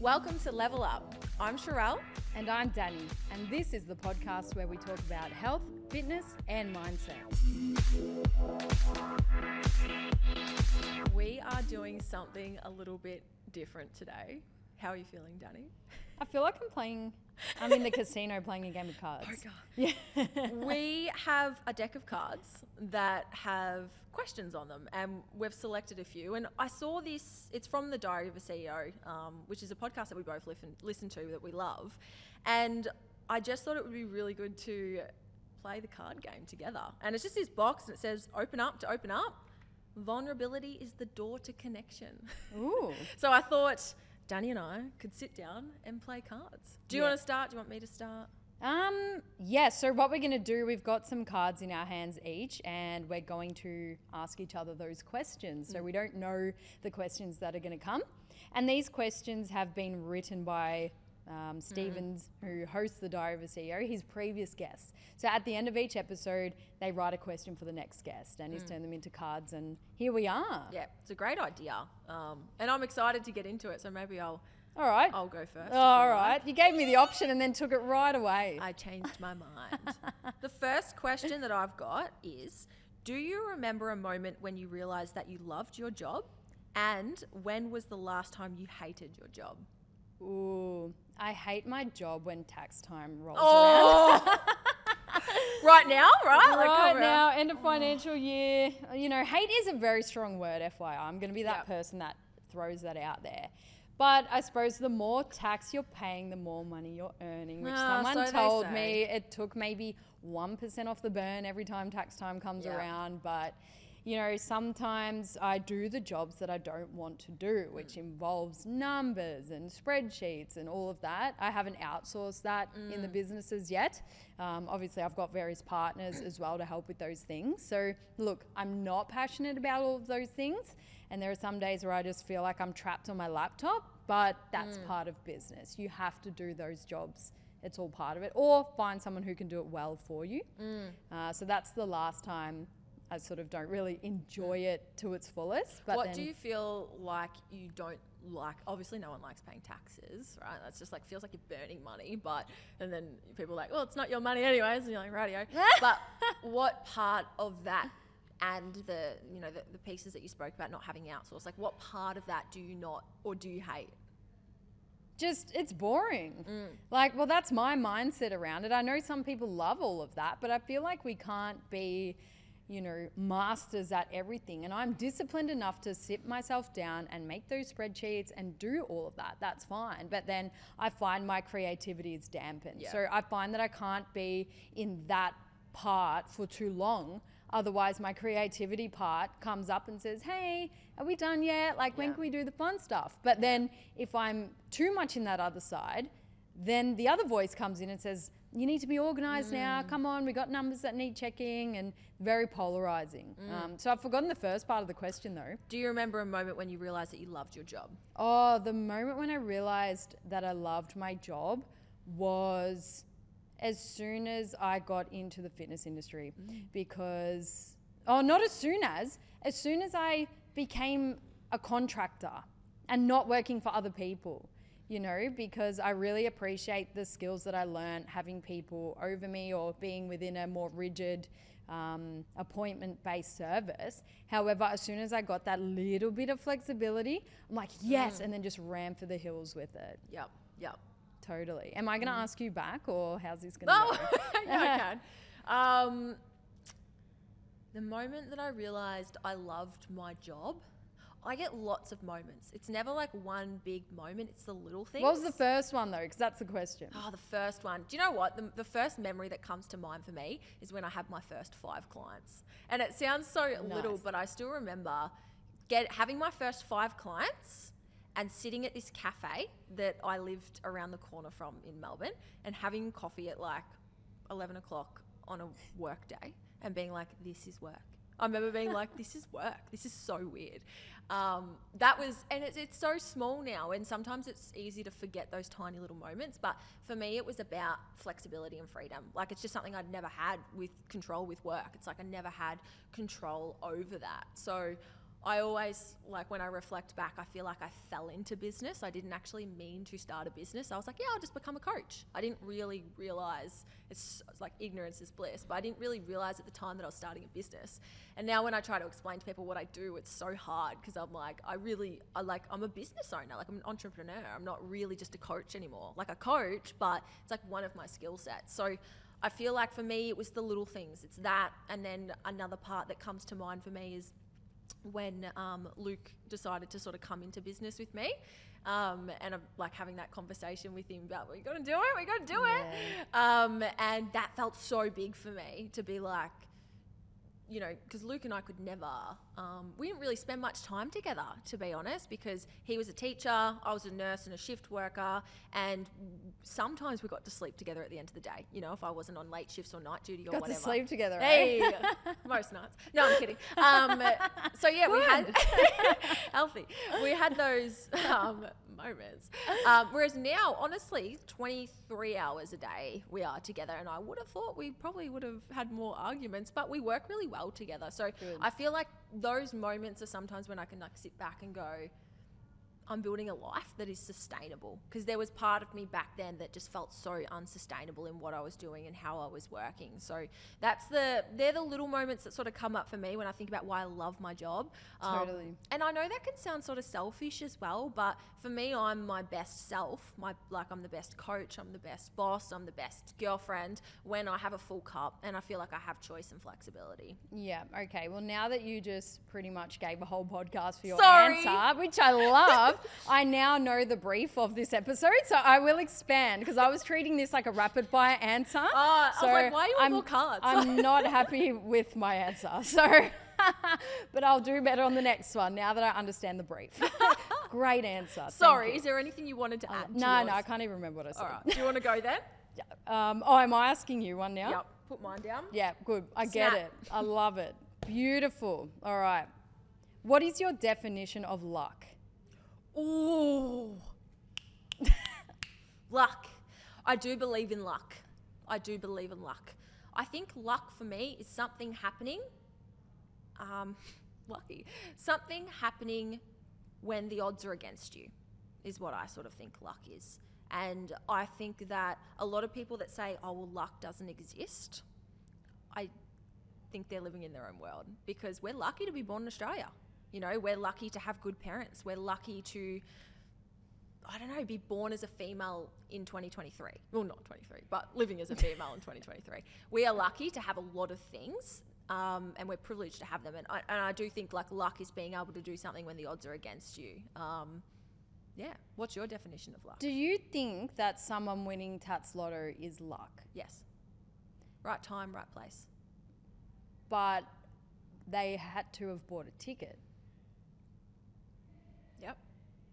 Welcome to Level Up. I'm Sharelle. And I'm Dani, and this is the podcast where we talk about health, fitness, and mindset. We are doing something a little bit different today. How are you feeling, Dani? I feel like I'm playing, I'm in the casino playing a game of cards. Yeah. we have a deck of cards that have questions on them, and we've selected a few. And I saw this, it's from the Diary of a CEO, um, which is a podcast that we both listen, listen to that we love. And I just thought it would be really good to play the card game together. And it's just this box, and it says, open up to open up. Vulnerability is the door to connection. Ooh. So I thought Dani and I could sit down and play cards. Do you Yeah. want to start? Do you want me to start? Um, yeah, so what we're going to do, we've got some cards in our hands each, and we're going to ask each other those questions. So we don't know the questions that are going to come. And these questions have been written by um, Steven's, who hosts the Diary of a CEO, his previous guests. So at the end of each episode, they write a question for the next guest, and he's turned them into cards, and here we are. Yeah, it's a great idea. Um, and I'm excited to get into it, so maybe I'll All right. I'll go first. All you right. like. You gave me the option and then took it right away. I changed my mind. the first question that I've got is Do you remember a moment when you realized that you loved your job? And when was the last time you hated your job? Ooh, I hate my job when tax time rolls around. Oh! right now, right? Like, right around. now, end of financial year. You know, hate is a very strong word, FYI. I'm going to be that Yep. person that throws that out there. But I suppose the more tax you're paying, the more money you're earning, which Ah, someone so told me it took maybe 1% off the burn every time tax time comes Yeah. around. But, you know, sometimes I do the jobs that I don't want to do, Mm. which involves numbers and spreadsheets and all of that. I haven't outsourced that in the Mm. businesses yet. Um, obviously, I've got various partners as well to help with those things. So, look, I'm not passionate about all of those things. And there are some days where I just feel like I'm trapped on my laptop, but that's Mm. part of business. You have to do those jobs. It's all part of it. Or find someone who can do it well for you. Mm. Uh, so that's the last time I sort of don't really enjoy it to its fullest. But what do you feel like you don't like? Obviously, no one likes paying taxes, right? That's just like feels like you're burning money. But and then people are like, well, it's not your money anyways, and you're like, radio. but what part of that and the you know the, the pieces that you spoke about not having outsourced, like what part of that do you not or do you hate? just it's boring. Mm. Like, well, that's my mindset around it. I know some people love all of that, but I feel like we can't be, you know, masters at everything. And I'm disciplined enough to sit myself down and make those spreadsheets and do all of that. That's fine. But then I find my creativity is dampened. Yeah. So I find that I can't be in that part for too long. Otherwise, my creativity part comes up and says, Hey, are we done yet? Like, when can we do the fun stuff? But then if I'm too much in that other side, then the other voice comes in and says, You need to be organized now. Mm. Come on, we got numbers that need checking, and very polarizing. Mm. Um, so I've forgotten the first part of the question though. Do you remember a moment when you realized that you loved your job? Oh, the moment when I realized that I loved my job was as soon as I got into the fitness industry mm. because oh, not as soon as as soon as I became a contractor and not working for other people. You know, because I really appreciate the skills that I learned having people over me or being within a more rigid um, appointment based service. However, as soon as I got that little bit of flexibility, I'm like, yes, and then just ran for the hills with it. Yep, yep. Totally. Am I going to ask you back or how's this going to Oh, go? yeah, I can. Um, the moment that I realized I loved my job, I get lots of moments. It's never like one big moment, it's the little things. What was the first one though? Because that's the question. Oh, the first one. Do you know what? The, the first memory that comes to mind for me is when I had my first five clients. And it sounds so little, but I still remember get having my first five clients and sitting at this cafe that I lived around the corner from in Melbourne and having coffee at like 11 o'clock on a work day and being like, this is work. I remember being like, this is work. This is so weird. Um, that was, and it's, it's so small now, and sometimes it's easy to forget those tiny little moments. But for me, it was about flexibility and freedom. Like, it's just something I'd never had with control with work. It's like I never had control over that. So I always like when I reflect back, I feel like I fell into business. I didn't actually mean to start a business. I was like, yeah, I'll just become a coach. I didn't really realize it's, like ignorance is bliss, but I didn't really realize at the time that I was starting a business. And now when I try to explain to people what I do, it's so hard because I'm like, I really, I like, I'm a business owner, like I'm an entrepreneur. I'm not really just a coach anymore. Like a coach, but it's like one of my skill sets. So I feel like for me, it was the little things. It's that, and then another part that comes to mind for me is when um, Luke decided to sort of come into business with me. Um, and I'm like having that conversation with him about, we got to do it, we got to do it. Um, and that felt so big for me to be like, you know, because Luke and I could never, um, we didn't really spend much time together, to be honest, because he was a teacher, I was a nurse and a shift worker, and sometimes we got to sleep together at the end of the day. You know, if I wasn't on late shifts or night duty or Got whatever. Got to sleep together. eh? Hey, most nights. No, I'm kidding. Um, so yeah, we had healthy. We had those um, moments. Um, whereas now, honestly, 23 hours a day we are together, and I would have thought we probably would have had more arguments, but we work really well together. So Good. I feel like those moments are sometimes when I can like sit back and go. I'm building a life that is sustainable because there was part of me back then that just felt so unsustainable in what I was doing and how I was working. So that's the they're the little moments that sort of come up for me when I think about why I love my job. Um, Totally. and I know that can sound sort of selfish as well, but for me, I'm my best self. My like I'm the best coach, I'm the best boss, I'm the best girlfriend when I have a full cup and I feel like I have choice and flexibility. Yeah. Okay. Well, now that you just pretty much gave a whole podcast for your Sorry. answer, which I love, I now know the brief of this episode, so I will expand because I was treating this like a rapid fire answer. Oh, I was like, why are you on I'm, more cards? I'm not happy with my answer, so. but I'll do better on the next one now that I understand the brief. Great answer. Sorry, is there anything you wanted to add? to No, no. I can't even remember what I said. All right. Do you want to go then? Um, oh, am I asking you one now? Yep. Put mine down. Yeah, good. I get it. I love it. Beautiful. All right. What is your definition of luck? Ooh. luck. I do believe in luck. I do believe in luck. I think luck for me is something happening. Um, lucky. Something happening when the odds are against you, is what I sort of think luck is. And I think that a lot of people that say, oh, well, luck doesn't exist, I think they're living in their own world because we're lucky to be born in Australia. You know, we're lucky to have good parents. We're lucky to, I don't know, be born as a female in 2023. Well, not 23, but living as a female in 2023. We are lucky to have a lot of things. Um, and we're privileged to have them, and I, and I do think like luck is being able to do something when the odds are against you. Um, yeah, what's your definition of luck? Do you think that someone winning TattsLotto is luck, yes, right time, right place. but they had to have bought a ticket?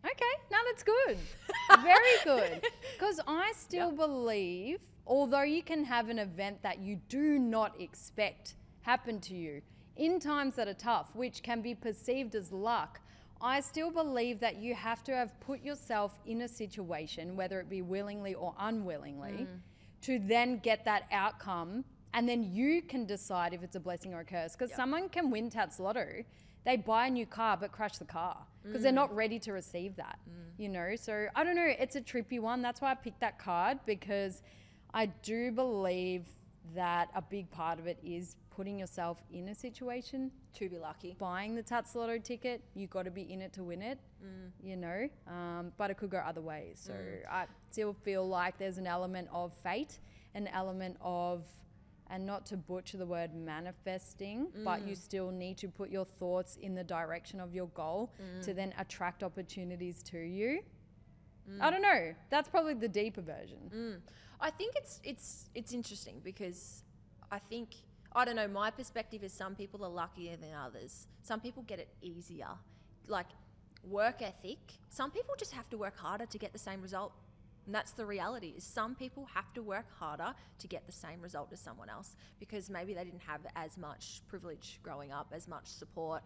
Okay, now that's good. Very good. Because I still Yep. believe, although you can have an event that you do not expect happen to you in times that are tough, which can be perceived as luck, I still believe that you have to have put yourself in a situation, whether it be willingly or unwillingly, mm. to then get that outcome. And then you can decide if it's a blessing or a curse. Because Yep. someone can win TattsLotto, they buy a new car but crash the car because they're not mm. ready to receive that, mm. you know? So I don't know, it's a trippy one. That's why I picked that card because I do believe that a big part of it is putting yourself in a situation. To be lucky. Buying the TattsLotto ticket, you've got to be in it to win it, mm. you know? Um, but it could go other ways. So I still feel like there's an element of fate, an element of and not to butcher the word manifesting, but you mm. still need to put your thoughts in the direction of your goal mm. to then attract opportunities to you. Mm. I don't know. That's probably the deeper version. I think it's it's it's interesting because I think I don't know. My perspective is some people are luckier than others. Some people get it easier, like work ethic. Some people just have to work harder to get the same result, and that's the reality. Is some people have to work harder to get the same result as someone else because maybe they didn't have as much privilege growing up, as much support.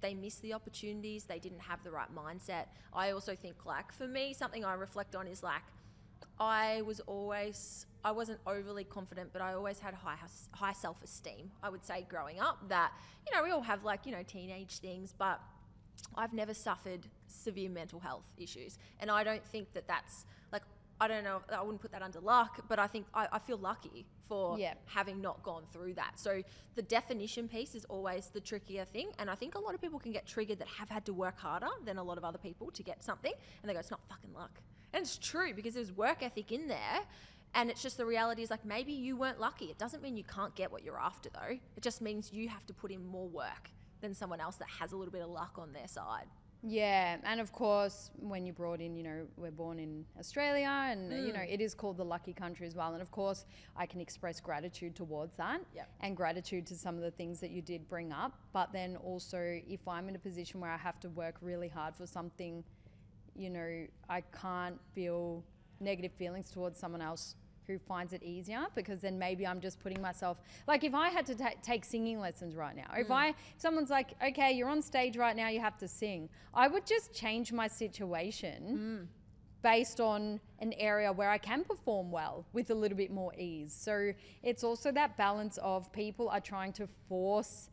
They missed the opportunities. They didn't have the right mindset. I also think, like for me, something I reflect on is like I was always I wasn't overly confident, but I always had high high self esteem. I would say growing up that you know we all have like you know teenage things, but I've never suffered severe mental health issues, and I don't think that that's like I don't know. I wouldn't put that under luck, but I think I, I feel lucky for Yeah. having not gone through that. So the definition piece is always the trickier thing, and I think a lot of people can get triggered that have had to work harder than a lot of other people to get something, and they go, "It's not fucking luck," and it's true because there's work ethic in there. And it's just the reality is like maybe you weren't lucky. It doesn't mean you can't get what you're after though. It just means you have to put in more work than someone else that has a little bit of luck on their side. Yeah, and of course, when you're brought in, you know, we're born in Australia, and you mm. know, it is called the lucky country as well. And of course, I can express gratitude towards that, Yep. and gratitude to some of the things that you did bring up. But then also, if I'm in a position where I have to work really hard for something, you know, I can't feel negative feelings towards someone else who finds it easier because then maybe I'm just putting myself like if I had to ta- take singing lessons right now if hmm. I if someone's like okay you're on stage right now you have to sing I would just change my situation hmm. based on an area where I can perform well with a little bit more ease. So it's also that balance of people are trying to force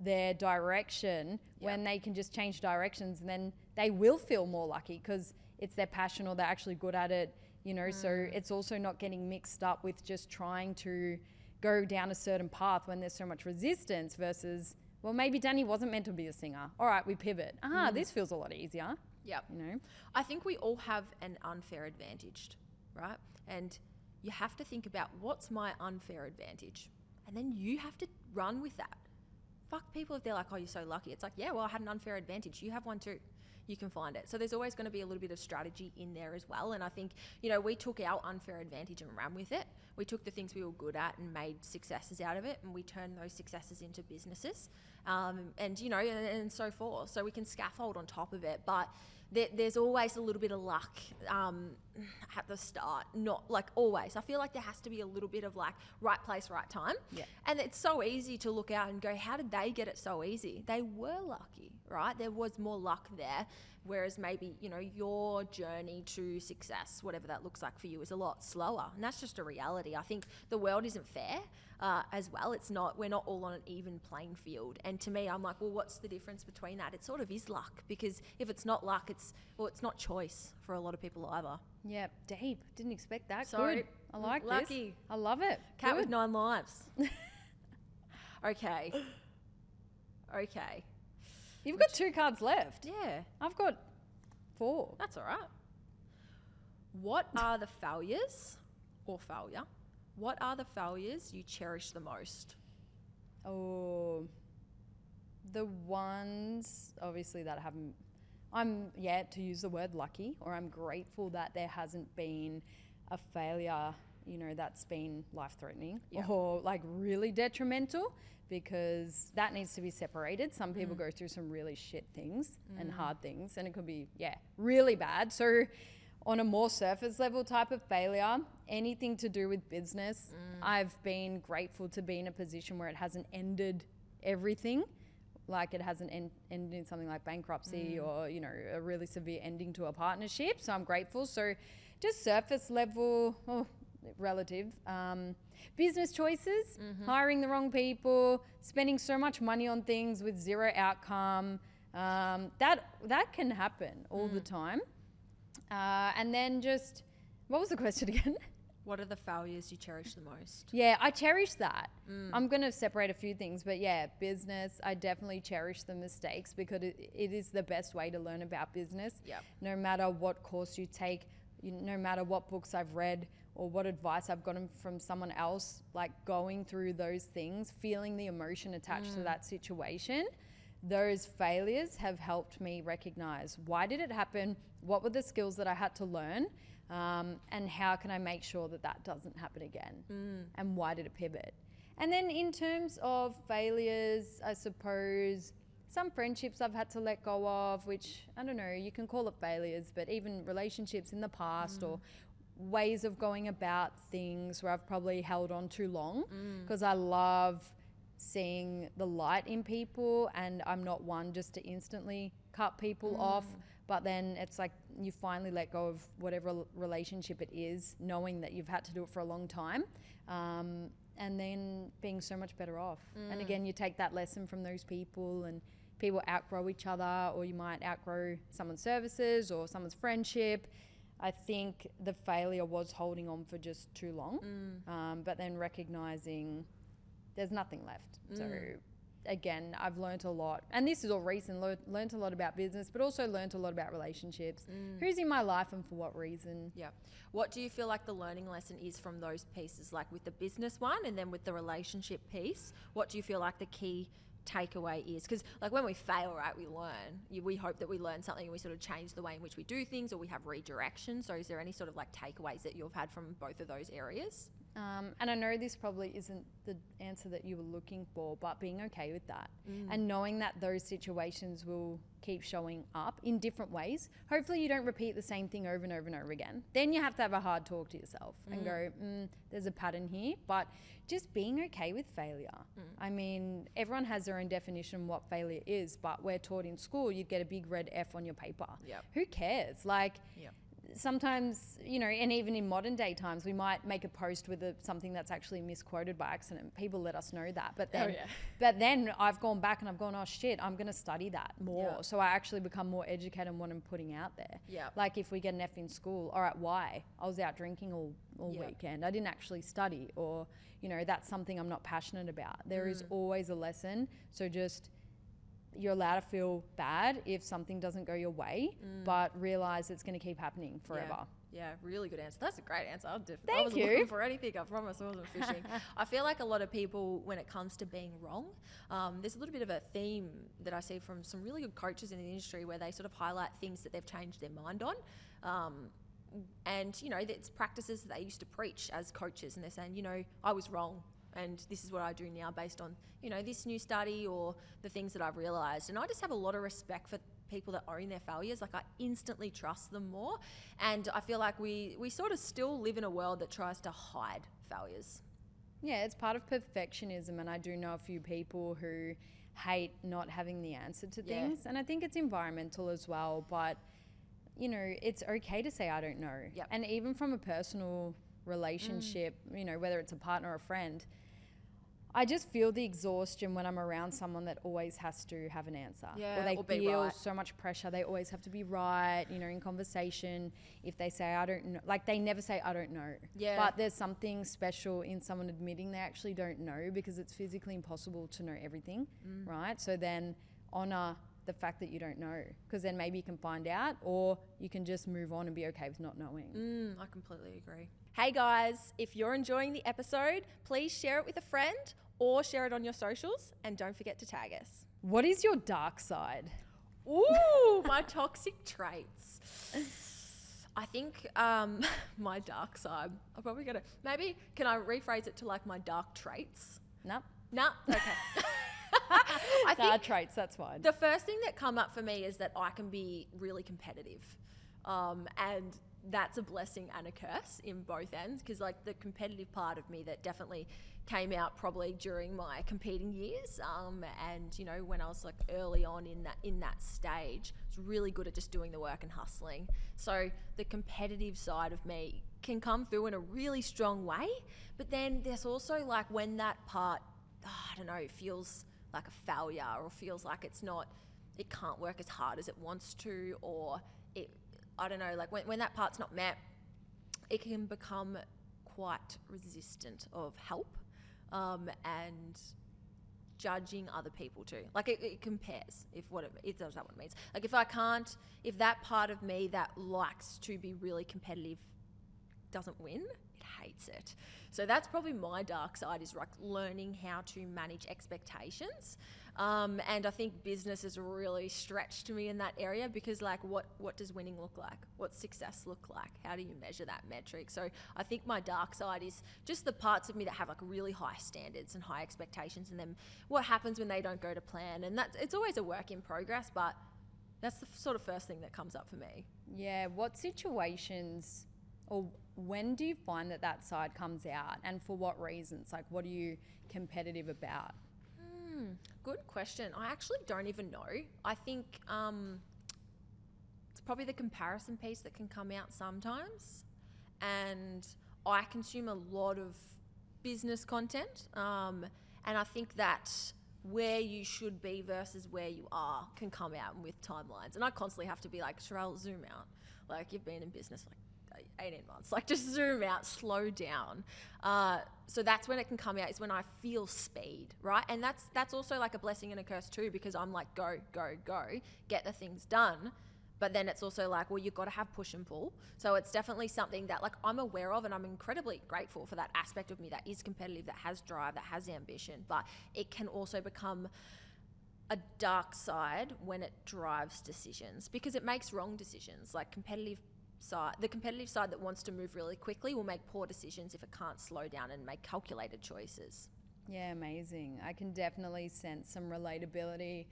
their direction when they can just change directions and then they will feel more lucky because it's their passion or they're actually good at it you know so it's also not getting mixed up with just trying to go down a certain path when there's so much resistance versus well maybe dani wasn't meant to be a singer all right we pivot ah this feels a lot easier Yep. you know I think we all have an unfair advantage, right? And you have to think about what's my unfair advantage. And then you have to run with that. Fuck people if they're like, oh, you're so lucky. It's like, yeah, well, I had an unfair advantage. You have one too. You can find it. So there's always going to be a little bit of strategy in there as well. And I think, you know, we took our unfair advantage and ran with it. We took the things we were good at and made successes out of it. And we turned those successes into businesses um, and, you know, and, and so forth. So we can scaffold on top of it. But there, there's always a little bit of luck um, at the start. Not like always. I feel like there has to be a little bit of like right place, right time. Yeah. And it's so easy to look out and go, how did they get it so easy? They were lucky, right? There was more luck there. Whereas maybe, you know, your journey to success, whatever that looks like for you, is a lot slower. And that's just a reality. I think the world isn't fair uh, as well. It's not, we're not all on an even playing field. And to me, I'm like, well, what's the difference between that? It sort of is luck because if it's not luck, it's, well, it's not choice for a lot of people either. yeah deep didn't expect that Sorry. good i like Lucky. this i love it Cat with nine lives. okay. Okay. You've got two cards left Yeah, i've got four that's all right. What are the failures or failure? What are the failures you cherish the most? Oh, the ones obviously that haven't. I'm yet to use the word lucky, or I'm grateful that there hasn't been a failure, you know, that's been life threatening or like really detrimental because that needs to be separated. Some people mm. go through some really shit things and mm. hard things, and it could be, yeah, really bad. So, on a more surface level type of failure, anything to do with business, mm. I've been grateful to be in a position where it hasn't ended everything. Like it hasn't end, ended in something like bankruptcy or, you know, a really severe ending to a partnership. So I'm grateful. So just surface level, oh, relative. Um, business choices, hiring the wrong people, spending so much money on things with zero outcome. Um, that that can happen all the time. Uh, and then just, what was the question again? What are the failures you cherish the most? yeah, I cherish that. I'm going to separate a few things, but yeah, business, I definitely cherish the mistakes because it, it is the best way to learn about business. Yep. No matter what course you take, you, no matter what books I've read or what advice I've gotten from someone else, like going through those things, feeling the emotion attached to mm. that situation, those failures have helped me recognize why did it happen, what were the skills that I had to learn, um, and how can I make sure that that doesn't happen again, mm. and why did it pivot. And then in terms of failures, I suppose some friendships I've had to let go of, which I don't know, you can call it failures, but even relationships in the past or mm. Ways of going about things where I've probably held on too long mm. because I love seeing the light in people and I'm not one just to instantly cut people mm. off but then it's like you finally let go of whatever relationship it is knowing that you've had to do it for a long time um, and then being so much better off. And mm. again you take that lesson from those people and people outgrow each other, or you might outgrow someone's services or someone's friendship. I think the failure was holding on for just too long, mm. um, but then recognizing there's nothing left. Mm. So again, I've learned a lot, and this is all recent. Lear- learned a lot about business, but also learned a lot about relationships. Mm. Who's in my life and for what reason? Yeah. What do you feel like the learning lesson is from those pieces, like with the business one and then with the relationship piece? What do you feel like the key takeaway is? Because, like, when we fail, right, we learn. You, we hope that we learn something and we sort of change the way in which we do things or we have redirection. So, is there any sort of like takeaways that you've had from both of those areas? Um, and I know this probably isn't the answer that you were looking for, but being okay with that and knowing that those situations will keep showing up in different ways. Hopefully, you don't repeat the same thing over and over and over again. Then you have to have a hard talk to yourself and go, mm, there's a pattern here. But just being okay with failure. I mean, everyone has their own definition of what failure is, but we're taught in school you'd get a big red F on your paper. Yep. Who cares? Like, Yep. Sometimes you know and even in modern day times we might make a post with a, something that's actually misquoted by accident people let us know that but then yeah. but then i've gone back and i've gone oh shit i'm going to study that more Yeah. so i actually become more educated on what i'm putting out there Yeah. like if we get an f in school all right why i was out drinking all, all Yeah. weekend i didn't actually study or you know that's something i'm not passionate about There is Mm. always a lesson so just you're allowed to feel bad if something doesn't go your way, but realize it's going to keep happening forever. Mm. Yeah, yeah, really good answer. That's a great answer. I, def- I Thank wasn't you. looking for anything. I promise I wasn't fishing. I feel like a lot of people, when it comes to being wrong, um, there's a little bit of a theme that I see from some really good coaches in the industry where they sort of highlight things that they've changed their mind on. Um, and, you know, it's practices that they used to preach as coaches, and they're saying, you know, I was wrong. And this is what I do now based on, you know, this new study or the things that I've realized. And I just have a lot of respect for people that own their failures. Like I instantly trust them more. And I feel like we, we sort of still live in a world that tries to hide failures. Yeah, it's part of perfectionism, and I do know a few people who hate not having the answer to Yeah. things, and I think it's environmental as well. But you know, it's okay to say I don't know, Yep. and even from a personal relationship, you know, whether it's a partner or a friend. I just feel the exhaustion when I'm around someone that always has to have an answer. Yeah, or they or feel right. so much pressure. They always have to be right, you know, in conversation. If they say, I don't know, like they never say, I don't know. Yeah. But there's something special in someone admitting they actually don't know because it's physically impossible to know everything, Mm. right? So then honor the fact that you don't know because then maybe you can find out or you can just move on and be okay with not knowing. Mm, I completely agree. Hey guys, if you're enjoying the episode, please share it with a friend or share it on your socials and don't forget to tag us. What is your dark side? Ooh, my toxic traits. I think um, my dark side. I'm probably gonna maybe can I rephrase it to like my dark traits? Nope. Nah, okay. I think traits, that's fine. the first thing that come up for me is that I can be really competitive, um, and that's a blessing and a curse in both ends. Because like the competitive part of me that definitely came out probably during my competing years, um, and you know when I was like early on in that in that stage, I was really good at just doing the work and hustling. So the competitive side of me can come through in a really strong way, but then there's also like when that part, I don't know, feels like a failure or feels like it's not it can't work as hard as it wants to or it i don't know like when, when that part's not met it can become quite resistant of help um, and judging other people too like it, it compares if what it, does that what it means like if i can't if that part of me that likes to be really competitive doesn't win, it hates it. So that's probably my dark side is like learning how to manage expectations. Um, and I think business has really stretched to me in that area because like what what does winning look like? What's success look like? How do you measure that metric? So I think my dark side is just the parts of me that have like really high standards and high expectations and then what happens when they don't go to plan. And that's it's always a work in progress, but that's the sort of first thing that comes up for me. Yeah, what situations or when do you find that that side comes out and for what reasons? Like, what are you competitive about? Good question. I actually don't even know. I think um, it's probably the comparison piece that can come out sometimes. And I consume a lot of business content. Um, and I think that where you should be versus where you are can come out with timelines. And I constantly have to be like, Sharelle, zoom out. Like you've been in business like 18 months. Like just zoom out, slow down. Uh, so that's when it can come out. Is when I feel speed, right? And that's that's also like a blessing and a curse too, because I'm like go go go, get the things done. But then it's also like, well, you've got to have push and pull. So it's definitely something that like I'm aware of, and I'm incredibly grateful for that aspect of me that is competitive, that has drive, that has ambition. But it can also become a dark side when it drives decisions because it makes wrong decisions. Like competitive side, the competitive side that wants to move really quickly will make poor decisions if it can't slow down and make calculated choices. Yeah, amazing. I can definitely sense some relatability,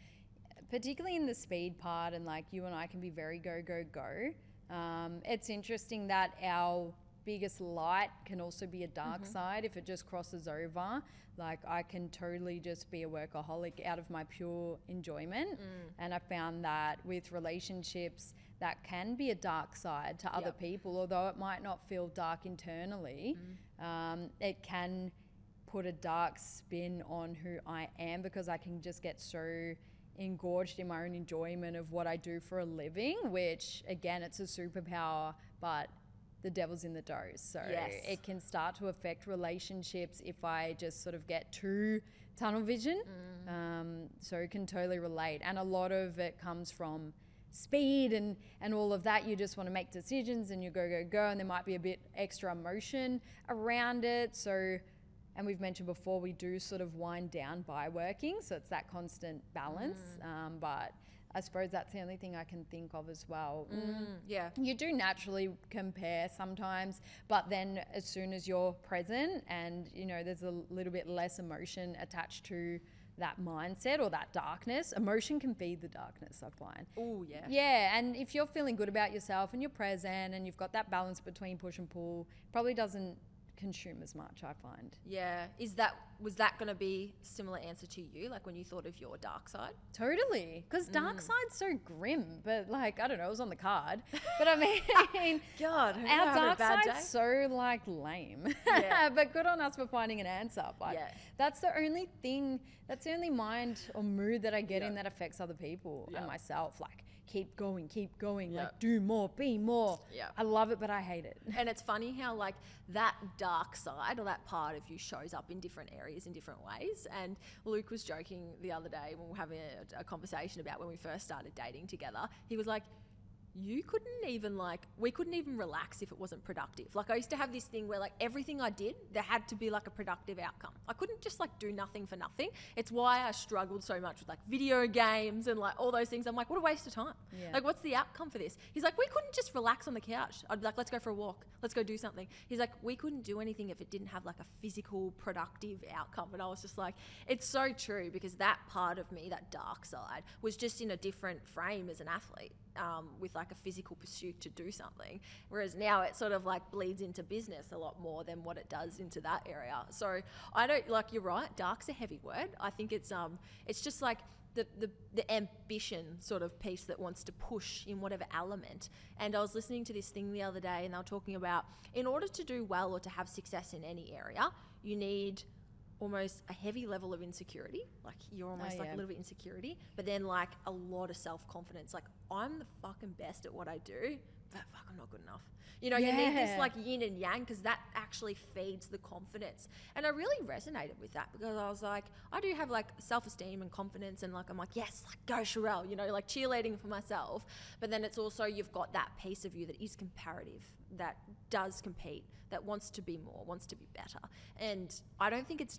particularly in the speed part, and like you and I can be very go, go, go. Um, it's interesting that our biggest light can also be a dark Mm-hmm. side if it just crosses over. Like I can totally just be a workaholic out of my pure enjoyment. Mm. And I found that with relationships, that can be a dark side to other Yep. people, although it might not feel dark internally. Mm. Um, it can put a dark spin on who I am because I can just get so engorged in my own enjoyment of what I do for a living, which again, it's a superpower, but the devil's in the dose. So Yes. it can start to affect relationships if I just sort of get too tunnel vision. Um, so can totally relate. And a lot of it comes from speed and, and all of that. You just want to make decisions and you go, go, go. And there might be a bit extra emotion around it. So, and we've mentioned before, we do sort of wind down by working. So it's that constant balance. Um, but I suppose that's the only thing I can think of as well. Mm, Yeah. you do naturally compare sometimes, but then as soon as you're present and you know there's a little bit less emotion attached to that mindset or that darkness, emotion can feed the darkness, I find. Oh yeah. Yeah, and if you're feeling good about yourself and you're present and you've got that balance between push and pull, probably doesn't consume as much, I find. Yeah. Is that was that going to be similar answer to you? Like when you thought of your dark side? Totally, because dark Mm. side's so grim, but like I don't know, it was on the card. But I mean, God, our dark side's so like lame. Yeah. but good on us for finding an answer. But Yeah. that's the only thing, that's the only mind or mood that I get in that affects other people Yeah. and myself. Like keep going, keep going, Yeah. like do more, be more. Yeah. I love it, but I hate it. And it's funny how like that dark side or that part of you shows up in different areas in different ways. And Luke was joking the other day when we were having a, a conversation about when we first started dating together. He was like, you couldn't even like we couldn't even relax if it wasn't productive. Like I used to have this thing where like everything I did there had to be like a productive outcome. I couldn't just like do nothing for nothing. It's why I struggled so much with like video games and like all those things. I'm like, what a waste of time. Yeah. Like what's the outcome for this? He's like, we couldn't just relax on the couch. I'd be like, let's go for a walk. Let's go do something. He's like, we couldn't do anything if it didn't have like a physical, productive outcome. And I was just like, it's so true because that part of me, that dark side, was just in a different frame as an athlete. Um, with like a physical pursuit to do something, whereas now it sort of like bleeds into business a lot more than what it does into that area. So I don't like you're right. Dark's a heavy word. I think it's um it's just like the, the, the ambition sort of piece that wants to push in whatever element. And I was listening to this thing the other day, and they were talking about in order to do well or to have success in any area, you need almost a heavy level of insecurity. Like you're almost oh, like yeah. a little bit insecurity, but then like a lot of self confidence. Like I'm the fucking best at what I do, but fuck, I'm not good enough. You know, you need this like yin and yang because that actually feeds the confidence. And I really resonated with that because I was like, I do have like self esteem and confidence, and like I'm like, yes, like go Sharelle, you know, like cheerleading for myself. But then it's also you've got that piece of you that is comparative, that does compete, that wants to be more, wants to be better. And I don't think it's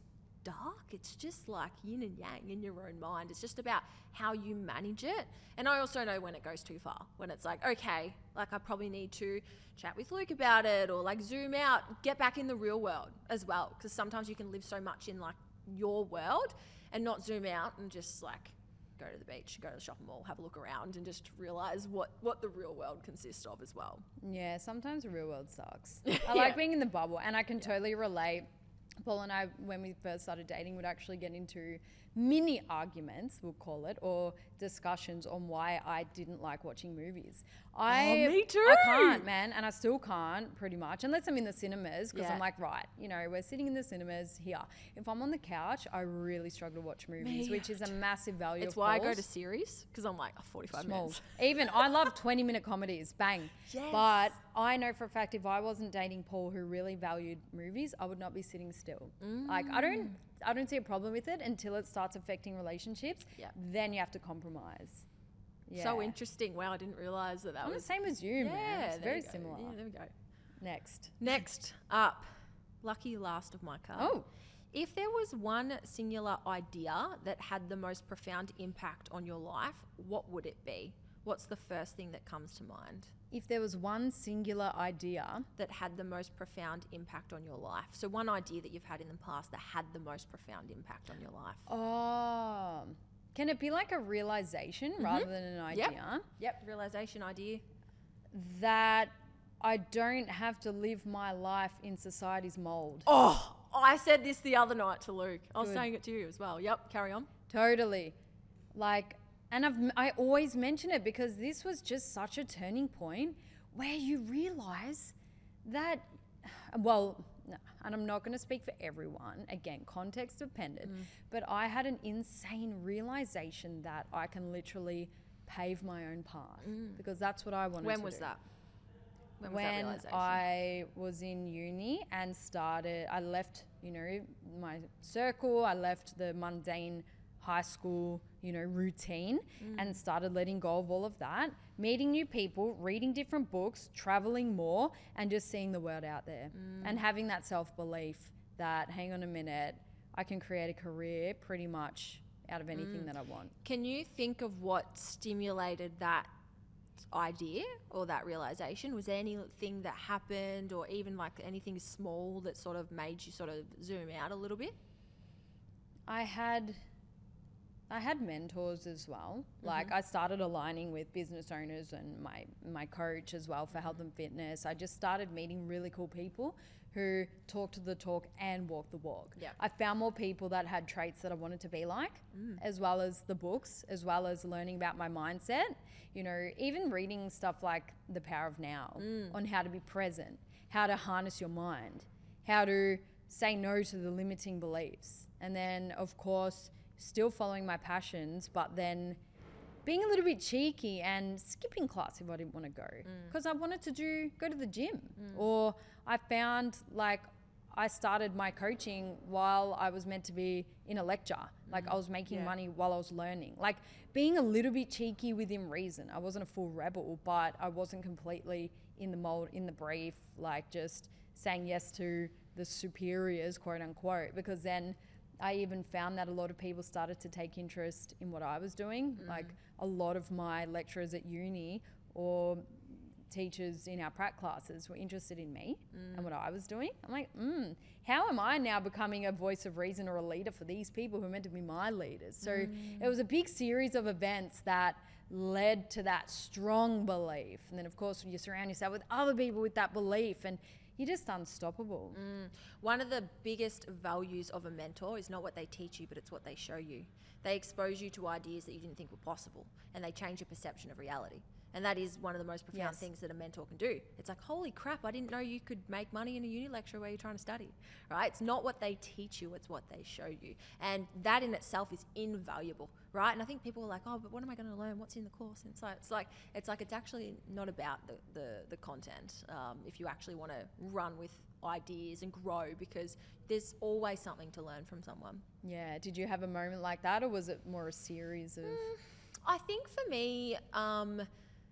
dark. It's just like yin and yang in your own mind. It's just about how you manage it. And I also know when it goes too far, when it's like, okay, like I probably need to chat with Luke about it or like zoom out, get back in the real world as well. Because sometimes you can live so much in like your world and not zoom out and just like go to the beach, go to the shopping mall, have a look around and just realize what, what the real world consists of as well. Yeah, sometimes the real world sucks. Yeah. I like being in the bubble, and I can totally relate. Paul and I, when we first started dating, would actually get into mini arguments, we'll call it, or discussions on why I didn't like watching movies. Oh, I, Oh, me I can't, man, and I still can't pretty much unless I'm in the cinemas because Yeah. I'm like, right, you know, we're sitting in the cinemas here. If I'm on the couch, I really struggle to watch movies, Me which is a massive value. It's why I go to series because I'm like oh, 45 small. minutes. Even I love 20 minute comedies, bang. Yes. But I know for a fact if I wasn't dating Paul who really valued movies, I would not be sitting still. Like I don't mm. I don't see a problem with it until it starts affecting relationships. Yeah. Then you have to compromise. Yeah. So interesting. Wow, I didn't realize that that I'm the was. same as you, man. It's very similar. Yeah, there we go. Next. Next up, lucky last of my card. Oh. If there was one singular idea that had the most profound impact on your life, what would it be? What's the first thing that comes to mind If there was one singular idea, that had the most profound impact on your life? So, one idea that you've had in the past that had the most profound impact on your life. oh, can it be like a realization rather than an idea? Mm-hmm. Yep. Yep. Realization idea. That I don't have to live my life in society's mold. Oh, I said this the other night to Luke. I was Good. saying it to you as well. Yep. Carry on. Totally. Like, and I've, I always mention it because this was just such a turning point where you realize that, well, no, and I'm not going to speak for everyone, again, context dependent, Mm. but I had an insane realization that I can literally pave my own path because that's what I wanted Mm. When to was do that? When was that when realization? I was in uni and started, I left, you know, my circle, I left the mundane high school, you know, routine Mm. and started letting go of all of that, meeting new people, reading different books, traveling more, and just seeing the world out there Mm. and having that self belief that, hang on a minute, I can create a career pretty much out of Mm. anything that I want. Can you think of what stimulated that idea or that realization? Was there anything that happened or even like anything small that sort of made you sort of zoom out a little bit? I had I had mentors as well. Mm-hmm. Like I started aligning with business owners and my my coach as well for health and fitness. I just started meeting really cool people who talked to the talk and walk the walk. Yeah. I found more people that had traits that I wanted to be like, mm. as well as the books, as well as learning about my mindset. You know, even reading stuff like The Power of Now mm. on how to be present, how to harness your mind, how to say no to the limiting beliefs. And then, of course, still following my passions, but then being a little bit cheeky and skipping class if I didn't want to go mm. because I wanted to do go to the gym. Mm. Or I found like I started my coaching while I was meant to be in a lecture. Like mm. I was making Yeah. money while I was learning. Like being a little bit cheeky within reason. I wasn't a full rebel but I wasn't completely in the mold in the brief like just saying yes to the superiors quote unquote because then I even found that a lot of people started to take interest in what I was doing. Mm. Like a lot of my lecturers at uni or teachers in our prac classes were interested in me and what mm. I was doing. I'm like, mm, how am I now becoming a voice of reason or a leader for these people who are meant to be my leaders? So it mm. was a big series of events that led to that strong belief. And then, of course, you surround yourself with other people with that belief and you're just unstoppable. Mm. One of the biggest values of a mentor is not what they teach you, but it's what they show you. They expose you to ideas that you didn't think were possible, and they change your perception of reality. And that is one of the most profound Yes. things that a mentor can do. It's like, holy crap, I didn't know you could make money in a uni lecture where you're trying to study, right? It's not what they teach you, it's what they show you. And that in itself is invaluable, right? And I think people are like, oh, but what am I going to learn? What's in the course? And it's like, it's like, it's like, it's actually not about the, the, the content. Um, if you actually want to run with ideas and grow, because there's always something to learn from someone. Yeah. Did you have a moment like that, or was it more a series of? I think for me, um,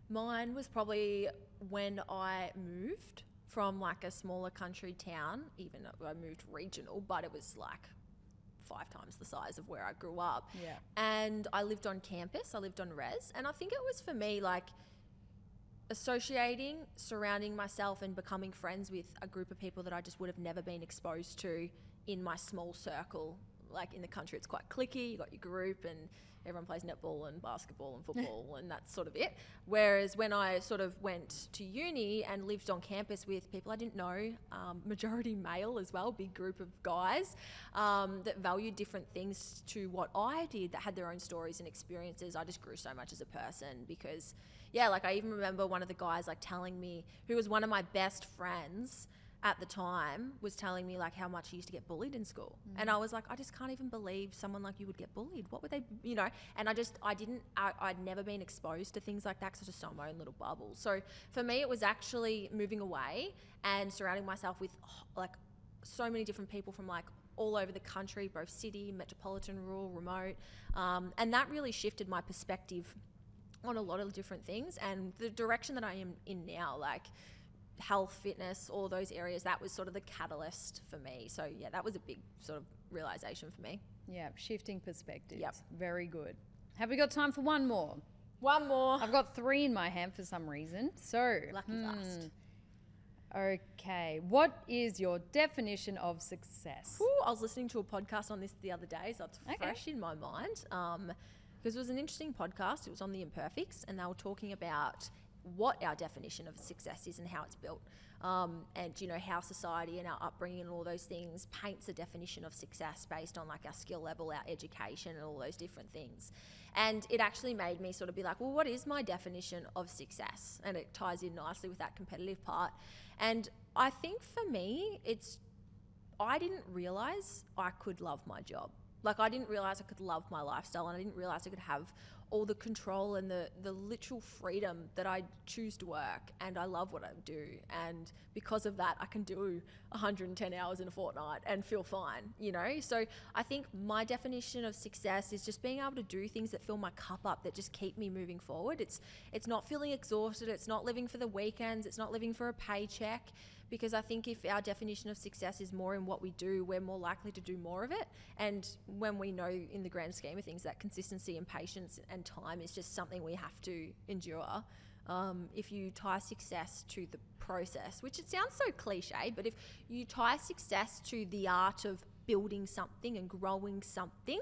mine was probably when I moved from like a smaller country town, even though I moved regional, but it was like five times the size of where I grew up. Yeah. And I lived on campus, I lived on res, and I think it was for me like associating, surrounding myself, and becoming friends with a group of people that I just would have never been exposed to in my small circle. Like in the country, it's quite cliquey. You got your group, and everyone plays netball and basketball and football, and that's sort of it. Whereas when I sort of went to uni and lived on campus with people I didn't know, um, majority male as well, big group of guys um, that valued different things to what I did, that had their own stories and experiences. I just grew so much as a person because, yeah, like I even remember one of the guys like telling me, who was one of my best friends at the time, was telling me like how much he used to get bullied in school, and I was like, I just can't even believe someone like you would get bullied. What would they, you know? And I just, I didn't, I, I'd never been exposed to things like that because I just on my own little bubble. So for me, it was actually moving away and surrounding myself with like so many different people from like all over the country, both city, metropolitan, rural, remote. Um, and that really shifted my perspective on a lot of different things. And the direction that I am in now, like health, fitness, all those areas, that was sort of the catalyst for me. So, yeah, that was a big sort of realization for me. Yeah, shifting perspectives. Yep. Very good. Have we got time for one more? One more. I've got three in my hand for some reason. So, Lucky hmm, fast. Okay. What is your definition of success? Ooh, I was listening to a podcast on this the other day, so it's Okay. fresh in my mind. Um, because it was an interesting podcast. It was on the Imperfects, and they were talking about what our definition of success is and how it's built. Um, and you know how society and our upbringing and all those things paints a definition of success based on like our skill level, our education, and all those different things. And it actually made me sort of be like, well, what is my definition of success? And it ties in nicely with that competitive part. And I think for me, it's I didn't realize I could love my job. Like I didn't realize I could love my lifestyle and I didn't realize I could have all the control and the the literal freedom that I choose to work and I love what I do and because of that I can do 110 hours in a fortnight and feel fine, you know? So I think my definition of success is just being able to do things that fill my cup up that just keep me moving forward. It's it's not feeling exhausted, it's not living for the weekends, it's not living for a paycheck because I think if our definition of success is more in what we do, we're more likely to do more of it. And when we know, in the grand scheme of things, that consistency and patience and time is just something we have to endure. Um, if you tie success to the process, which it sounds so cliche, but if you tie success to the art of building something and growing something,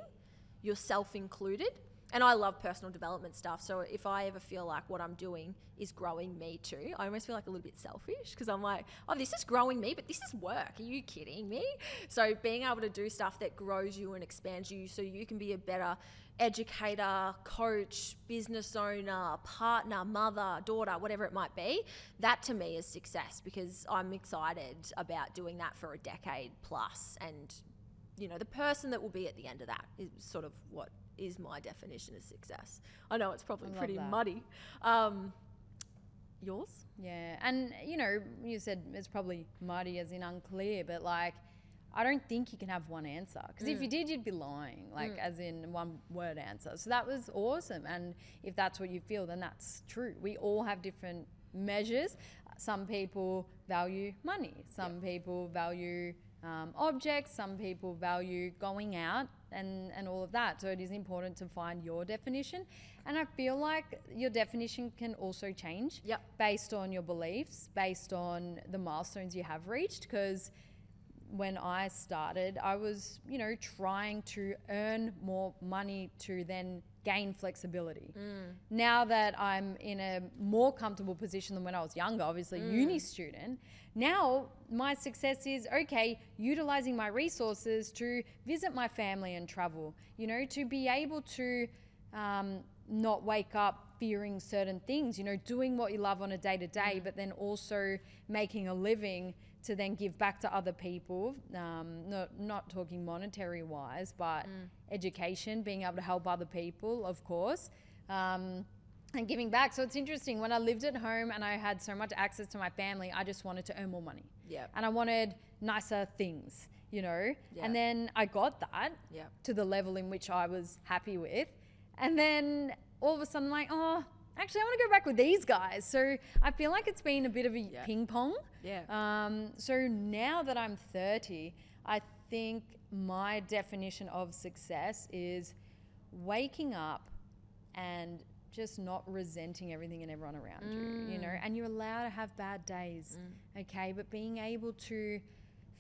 yourself included, and I love personal development stuff. So if I ever feel like what I'm doing is growing me too, I almost feel like a little bit selfish because I'm like, oh, this is growing me, but this is work. Are you kidding me? So being able to do stuff that grows you and expands you so you can be a better educator, coach, business owner, partner, mother, daughter, whatever it might be, that to me is success because I'm excited about doing that for a decade plus and you know, the person that will be at the end of that is sort of what is my definition of success. I know it's probably pretty that. muddy. Um, yours? Yeah, and you know, you said it's probably muddy as in unclear, but like, I don't think you can have one answer because if you did, you'd be lying, like as in one word answer. So that was awesome, and if that's what you feel, then that's true. We all have different measures. Some people value money. Some people value um, objects. Some people value going out and, and all of that. So it is important to find your definition. And I feel like your definition can also change Yep. based on your beliefs, based on the milestones you have reached. Because when I started, I was, you know, trying to earn more money to then gain flexibility. Mm. Now that I'm in a more comfortable position than when I was younger, obviously mm. uni student, now my success is okay, utilizing my resources to visit my family and travel, you know, to be able to um, not wake up fearing certain things, you know, doing what you love on a day to day, but then also making a living to then give back to other people. Um, not not talking monetary wise, but education, being able to help other people, of course. Um, and giving back. So it's interesting. When I lived at home and I had so much access to my family, I just wanted to earn more money. Yep. And I wanted nicer things, you know? Yeah. And then I got that to the level in which I was happy with. And then all of a sudden, I'm like, oh, actually, I want to go back with these guys. So I feel like it's been a bit of a Yeah. ping pong. Yeah. Um, so now that I'm 30, I think my definition of success is waking up and just not resenting everything and everyone around you, you know, and you're allowed to have bad days, okay, but being able to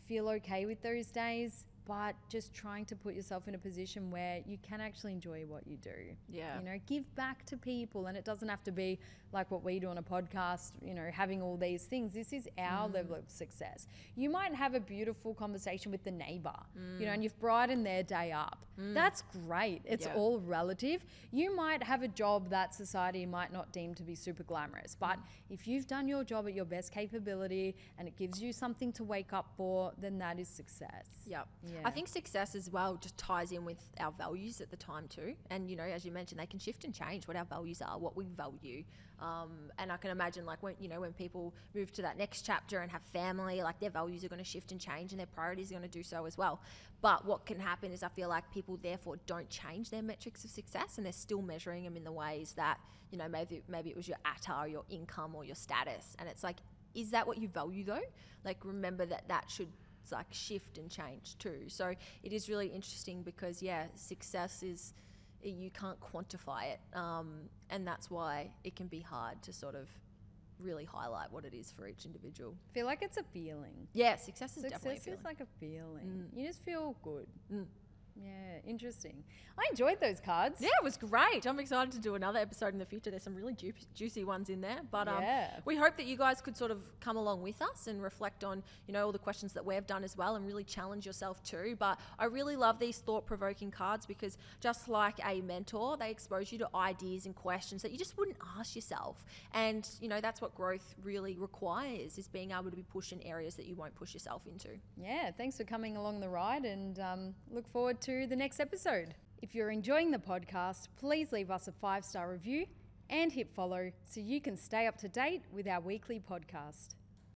feel okay with those days but just trying to put yourself in a position where you can actually enjoy what you do. Yeah. You know, give back to people. And it doesn't have to be like what we do on a podcast, you know, having all these things. This is our Mm. level of success. You might have a beautiful conversation with the neighbor, you know, Mm. and you've brightened their day up. That's great. It's Yeah. all relative. You might have a job that society might not deem to be super glamorous, but Mm. if you've done your job at your best capability and it gives you something to wake up for, then that is success. Yep. Yeah. I think success as well just ties in with our values at the time too. And you know, as you mentioned, they can shift and change what our values are, what we value. Um, and I can imagine like when you know when people move to that next chapter and have family, like their values are going to shift and change, and their priorities are going to do so as well. But what can happen is I feel like people therefore don't change their metrics of success, and they're still measuring them in the ways that you know maybe maybe it was your ATAR or your income or your status, and it's like, is that what you value though? Like remember that that should like shift and change too. So it is really interesting because yeah, success is you can't quantify it, um, and that's why it can be hard to sort of really highlight what it is for each individual. I feel like it's a feeling. Yeah, success is definitely a Success feeling. is like a feeling. You just feel good. Mm. Yeah, interesting. I enjoyed those cards. Yeah, it was great. I'm excited to do another episode in the future. There's some really ju- juicy ones in there, but um, Yeah. we hope that you guys could sort of come along with us and reflect on, you know, all the questions that we've done as well, and really challenge yourself too. But I really love these thought-provoking cards because just like a mentor, they expose you to ideas and questions that you just wouldn't ask yourself. And you know, that's what growth really requires: is being able to be pushed in areas that you won't push yourself into. Yeah, thanks for coming along the ride and um, look forward to the next episode. If you're enjoying the podcast, please leave us a five star review and hit follow so you can stay up to date with our weekly podcast.